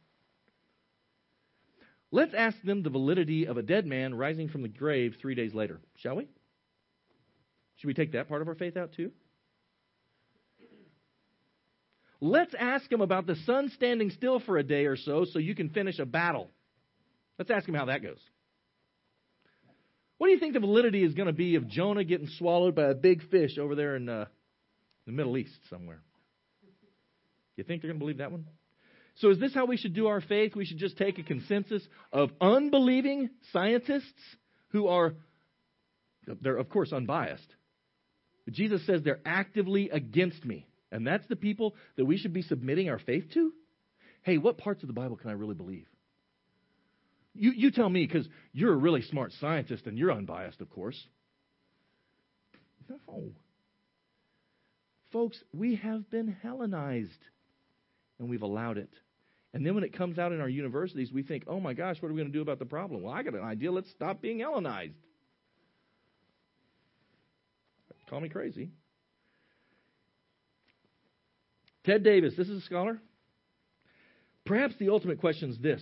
Let's ask them the validity of a dead man rising from the grave three days later, shall we? Should we take that part of our faith out too? Let's ask them about the sun standing still for a day or so so you can finish a battle. Let's ask them how that goes. What do you think the validity is going to be of Jonah getting swallowed by a big fish over there in uh, the Middle East somewhere? You think they're going to believe that one? So, is this how we should do our faith? We should just take a consensus of unbelieving scientists who are, they're of course unbiased. But Jesus says they're actively against me. And that's the people that we should be submitting our faith to? Hey, what parts of the Bible can I really believe? You, you tell me, because you're a really smart scientist and you're unbiased, of course. No. Folks, we have been Hellenized and we've allowed it. And then when it comes out in our universities, we think, oh my gosh, what are we going to do about the problem? Well, I got an idea. Let's stop being Hellenized. Call me crazy. Ted Davis, this is a scholar. Perhaps the ultimate question is this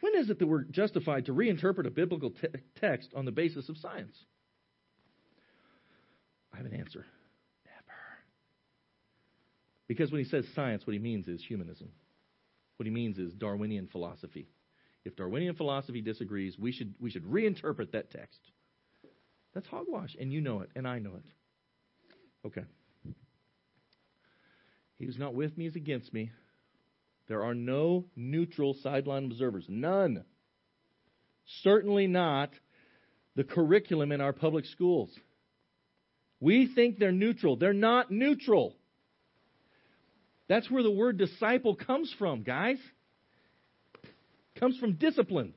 When is it that we're justified to reinterpret a biblical te- text on the basis of science? I have an answer. Never. Because when he says science, what he means is humanism. What he means is Darwinian philosophy. If Darwinian philosophy disagrees, we should, we should reinterpret that text. That's hogwash, and you know it, and I know it. Okay. He who's not with me is against me. There are no neutral sideline observers. None. Certainly not the curriculum in our public schools. We think they're neutral. They're not neutral. That's where the word disciple comes from, guys. It comes from discipline.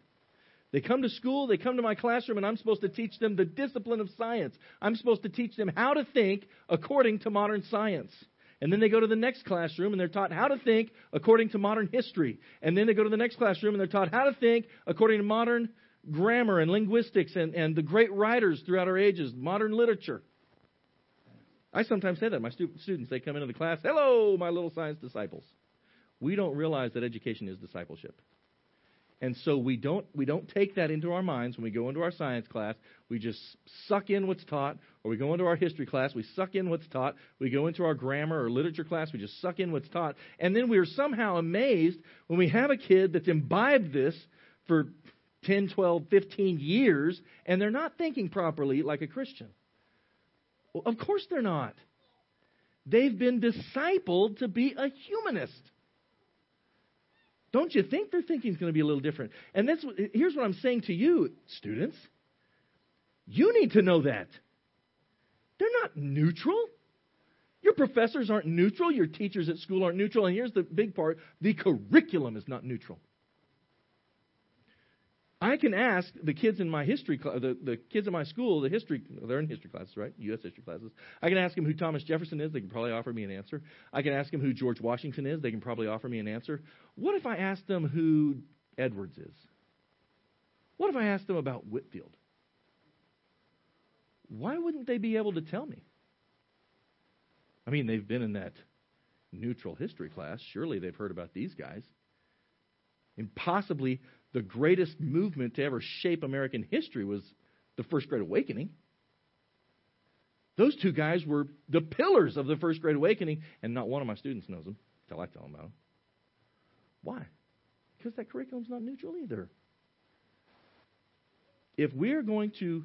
They come to school, they come to my classroom, and I'm supposed to teach them the discipline of science. I'm supposed to teach them how to think according to modern science. And then they go to the next classroom and they're taught how to think according to modern history. And then they go to the next classroom and they're taught how to think according to modern grammar and linguistics and, and the great writers throughout our ages, modern literature. I sometimes say that. My stu- students, they come into the class, hello, my little science disciples. We don't realize that education is discipleship. And so we don't we don't take that into our minds when we go into our science class. We just suck in what's taught, or we go into our history class, we suck in what's taught. We go into our grammar or literature class, we just suck in what's taught. And then we are somehow amazed when we have a kid that's imbibed this for 10, 12, 15 years, and they're not thinking properly like a Christian. Well, of course they're not. They've been discipled to be a humanist. Don't you think their thinking is going to be a little different? And that's here's what I'm saying to you, students. You need to know that. They're not neutral. Your professors aren't neutral. Your teachers at school aren't neutral. And here's the big part the curriculum is not neutral. I can ask the kids in my history, the, the kids in my school, the history, they're in history classes, right? U.S. history classes. I can ask them who Thomas Jefferson is. They can probably offer me an answer. I can ask them who George Washington is. They can probably offer me an answer. What if I ask them who Edwards is? What if I ask them about Whitefield? Why wouldn't they be able to tell me? I mean, they've been in that neutral history class. Surely they've heard about these guys. And possibly the greatest movement to ever shape American history was the First Great Awakening. Those two guys were the pillars of the First Great Awakening, and not one of my students knows them until I tell them about them. Why? Because that curriculum's not neutral either. If we're going to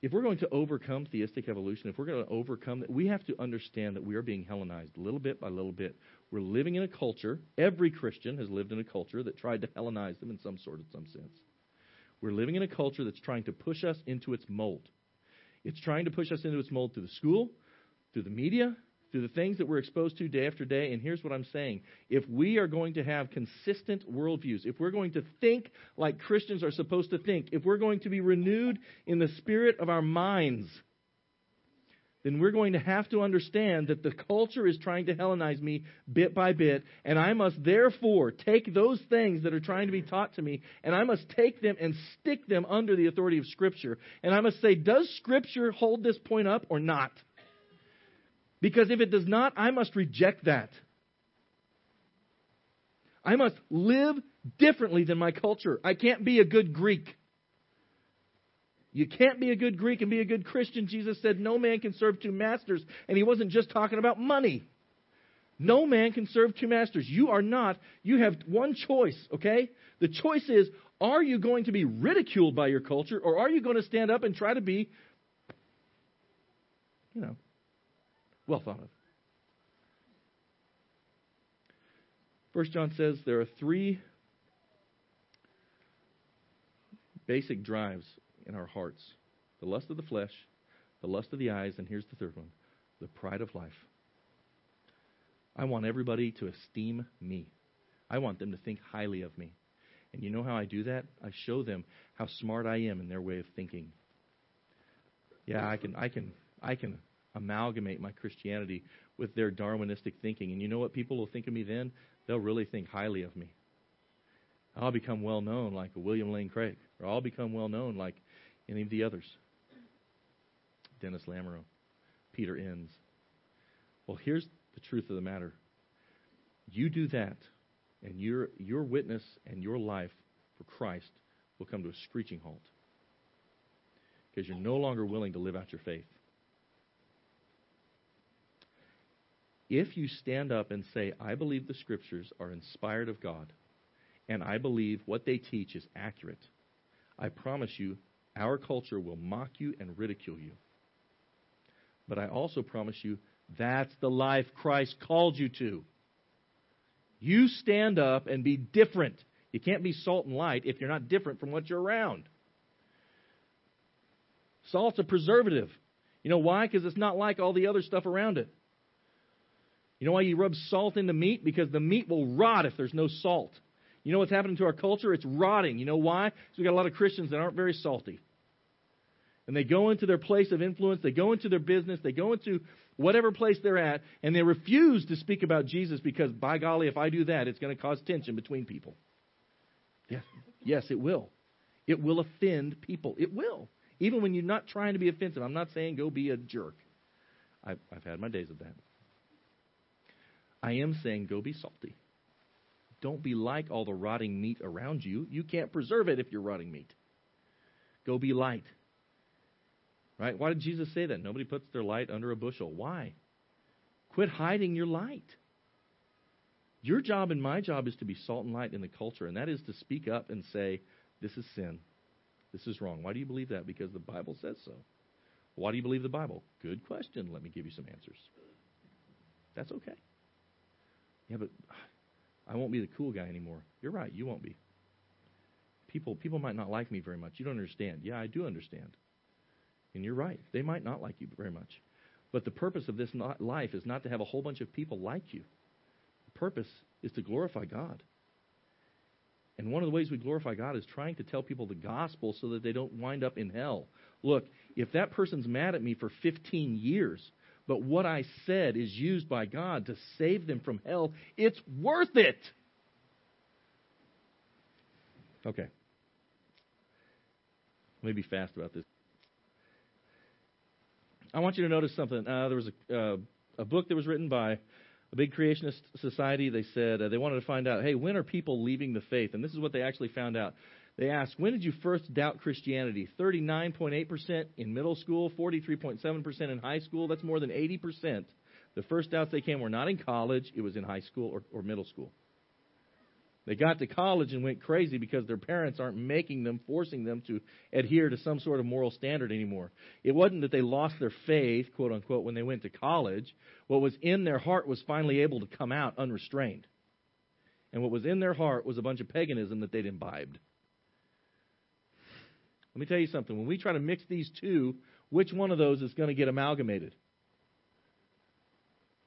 if we're going to overcome theistic evolution, if we're going to overcome that, we have to understand that we are being Hellenized little bit by little bit. We're living in a culture, every Christian has lived in a culture that tried to Hellenize them in some sort, of some sense. We're living in a culture that's trying to push us into its mold. It's trying to push us into its mold through the school, through the media, through the things that we're exposed to day after day. And here's what I'm saying if we are going to have consistent worldviews, if we're going to think like Christians are supposed to think, if we're going to be renewed in the spirit of our minds, then we're going to have to understand that the culture is trying to Hellenize me bit by bit, and I must therefore take those things that are trying to be taught to me, and I must take them and stick them under the authority of Scripture. And I must say, does Scripture hold this point up or not? Because if it does not, I must reject that. I must live differently than my culture. I can't be a good Greek. You can't be a good Greek and be a good Christian. Jesus said, No man can serve two masters. And he wasn't just talking about money. No man can serve two masters. You are not. You have one choice, okay? The choice is are you going to be ridiculed by your culture or are you going to stand up and try to be, you know, well thought of? First John says there are three basic drives in our hearts the lust of the flesh, the lust of the eyes, and here's the third one the pride of life. I want everybody to esteem me. I want them to think highly of me. And you know how I do that? I show them how smart I am in their way of thinking. Yeah, I can I can I can amalgamate my Christianity with their Darwinistic thinking. And you know what people will think of me then? They'll really think highly of me. I'll become well known like a William Lane Craig, or I'll become well known like any of the others? Dennis Lamoureux, Peter Enns. Well, here's the truth of the matter. You do that, and your, your witness and your life for Christ will come to a screeching halt because you're no longer willing to live out your faith. If you stand up and say, I believe the scriptures are inspired of God, and I believe what they teach is accurate, I promise you our culture will mock you and ridicule you. But I also promise you, that's the life Christ called you to. You stand up and be different. You can't be salt and light if you're not different from what you're around. Salt's a preservative. You know why? Because it's not like all the other stuff around it. You know why you rub salt into meat? Because the meat will rot if there's no salt. You know what's happening to our culture? It's rotting. You know why? Because we've got a lot of Christians that aren't very salty and they go into their place of influence, they go into their business, they go into whatever place they're at, and they refuse to speak about Jesus because, by golly, if I do that, it's going to cause tension between people. Yes, yes, it will. It will offend people. It will. Even when you're not trying to be offensive. I'm not saying go be a jerk. I've, I've had my days of that. I am saying go be salty. Don't be like all the rotting meat around you. You can't preserve it if you're rotting meat. Go be light. Right? Why did Jesus say that? Nobody puts their light under a bushel. Why? Quit hiding your light. Your job and my job is to be salt and light in the culture, and that is to speak up and say, This is sin. This is wrong. Why do you believe that? Because the Bible says so. Why do you believe the Bible? Good question. Let me give you some answers. That's okay. Yeah, but I won't be the cool guy anymore. You're right, you won't be. People people might not like me very much. You don't understand. Yeah, I do understand. And you're right. They might not like you very much. But the purpose of this life is not to have a whole bunch of people like you. The purpose is to glorify God. And one of the ways we glorify God is trying to tell people the gospel so that they don't wind up in hell. Look, if that person's mad at me for 15 years, but what I said is used by God to save them from hell, it's worth it. Okay. Let me be fast about this. I want you to notice something. Uh, there was a, uh, a book that was written by a big creationist society. They said uh, they wanted to find out, hey, when are people leaving the faith? And this is what they actually found out. They asked, when did you first doubt Christianity? 39.8% in middle school, 43.7% in high school. That's more than 80%. The first doubts they came were not in college, it was in high school or, or middle school. They got to college and went crazy because their parents aren't making them, forcing them to adhere to some sort of moral standard anymore. It wasn't that they lost their faith, quote unquote, when they went to college. What was in their heart was finally able to come out unrestrained. And what was in their heart was a bunch of paganism that they'd imbibed. Let me tell you something. When we try to mix these two, which one of those is going to get amalgamated?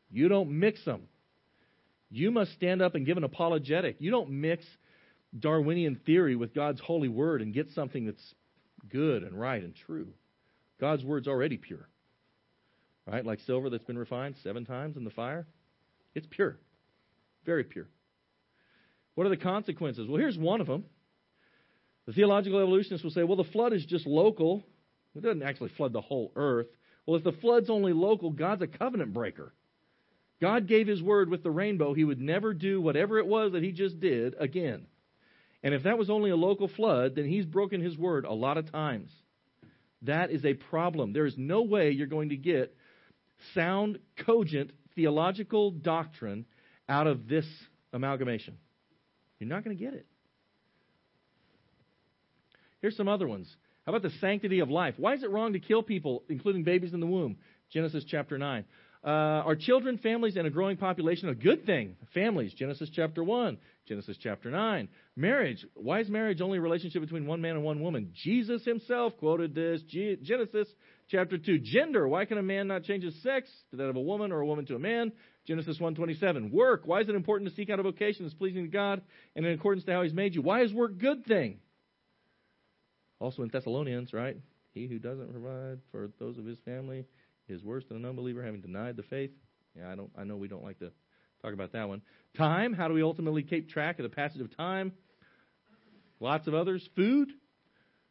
You don't mix them. You must stand up and give an apologetic. You don't mix Darwinian theory with God's holy word and get something that's good and right and true. God's word's already pure. Right? Like silver that's been refined seven times in the fire. It's pure. Very pure. What are the consequences? Well, here's one of them. The theological evolutionists will say, well, the flood is just local. It doesn't actually flood the whole earth. Well, if the flood's only local, God's a covenant breaker. God gave his word with the rainbow. He would never do whatever it was that he just did again. And if that was only a local flood, then he's broken his word a lot of times. That is a problem. There is no way you're going to get sound, cogent theological doctrine out of this amalgamation. You're not going to get it. Here's some other ones. How about the sanctity of life? Why is it wrong to kill people, including babies in the womb? Genesis chapter 9. Uh, are children, families, and a growing population a good thing? Families, Genesis chapter 1, Genesis chapter 9. Marriage, why is marriage only a relationship between one man and one woman? Jesus himself quoted this, Genesis chapter 2. Gender, why can a man not change his sex to that of a woman or a woman to a man? Genesis 1:27. Work, why is it important to seek out a vocation that's pleasing to God and in accordance to how he's made you? Why is work a good thing? Also in Thessalonians, right? He who doesn't provide for those of his family is worse than an unbeliever having denied the faith. Yeah, I don't I know we don't like to talk about that one. Time, how do we ultimately keep track of the passage of time? Lots of others. Food,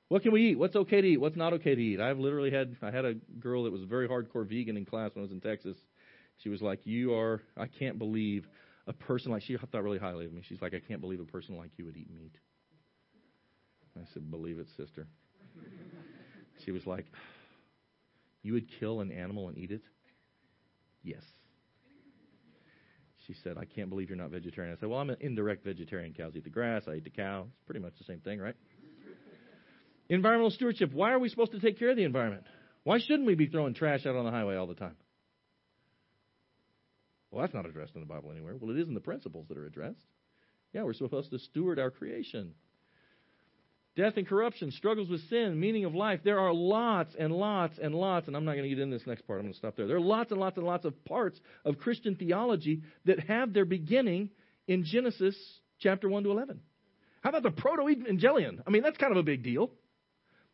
what can we eat? What's okay to eat? What's not okay to eat? I've literally had I had a girl that was very hardcore vegan in class when I was in Texas. She was like, "You are I can't believe a person like she thought really highly of me. She's like, "I can't believe a person like you would eat meat." I said, "Believe it, sister." She was like, "You would kill an animal and eat it?" Yes. She said, I can't believe you're not vegetarian. I said, Well, I'm an indirect vegetarian. Cows eat the grass, I eat the cow. It's pretty much the same thing, right? Environmental stewardship. Why are we supposed to take care of the environment? Why shouldn't we be throwing trash out on the highway all the time? Well, that's not addressed in the Bible anywhere. Well, it is in the principles that are addressed. Yeah, we're supposed to steward our creation. Death and corruption, struggles with sin, meaning of life. There are lots and lots and lots, and I'm not going to get into this next part. I'm going to stop there. There are lots and lots and lots of parts of Christian theology that have their beginning in Genesis chapter 1 to 11. How about the proto evangelion? I mean, that's kind of a big deal.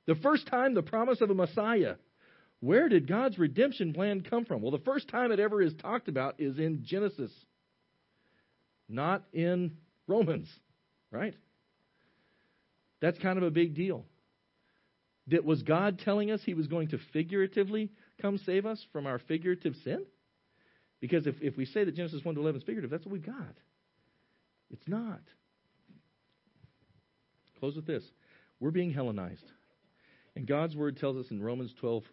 The first time the promise of a Messiah. Where did God's redemption plan come from? Well, the first time it ever is talked about is in Genesis, not in Romans, right? That's kind of a big deal. That was God telling us he was going to figuratively come save us from our figurative sin? Because if, if we say that Genesis 1 to 11 is figurative, that's what we've got. It's not. Close with this. We're being Hellenized. And God's word tells us in Romans 12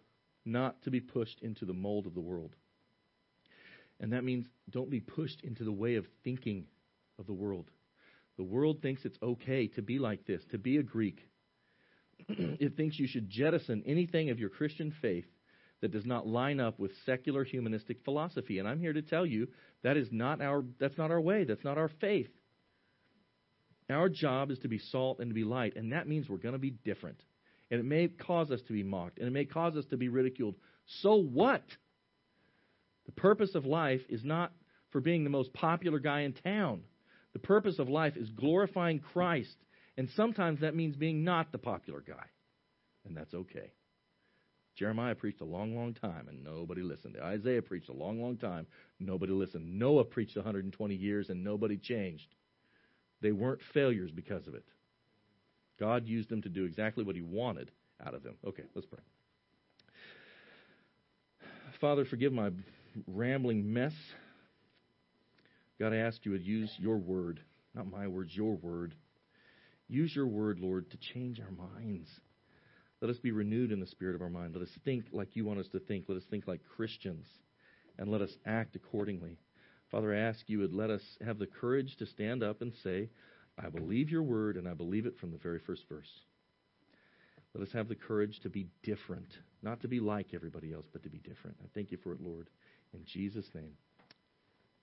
not to be pushed into the mold of the world. And that means don't be pushed into the way of thinking of the world. The world thinks it's okay to be like this, to be a Greek. it thinks you should jettison anything of your Christian faith that does not line up with secular humanistic philosophy. And I'm here to tell you that is not our that's not our way, that's not our faith. Our job is to be salt and to be light, and that means we're going to be different. And it may cause us to be mocked, and it may cause us to be ridiculed. So what? The purpose of life is not for being the most popular guy in town. The purpose of life is glorifying Christ. And sometimes that means being not the popular guy. And that's okay. Jeremiah preached a long, long time and nobody listened. Isaiah preached a long, long time. Nobody listened. Noah preached 120 years and nobody changed. They weren't failures because of it. God used them to do exactly what he wanted out of them. Okay, let's pray. Father, forgive my rambling mess. God, I ask you would use your word, not my words, your word. Use your word, Lord, to change our minds. Let us be renewed in the spirit of our mind. Let us think like you want us to think. Let us think like Christians. And let us act accordingly. Father, I ask you would let us have the courage to stand up and say, I believe your word, and I believe it from the very first verse. Let us have the courage to be different, not to be like everybody else, but to be different. I thank you for it, Lord. In Jesus' name,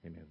amen.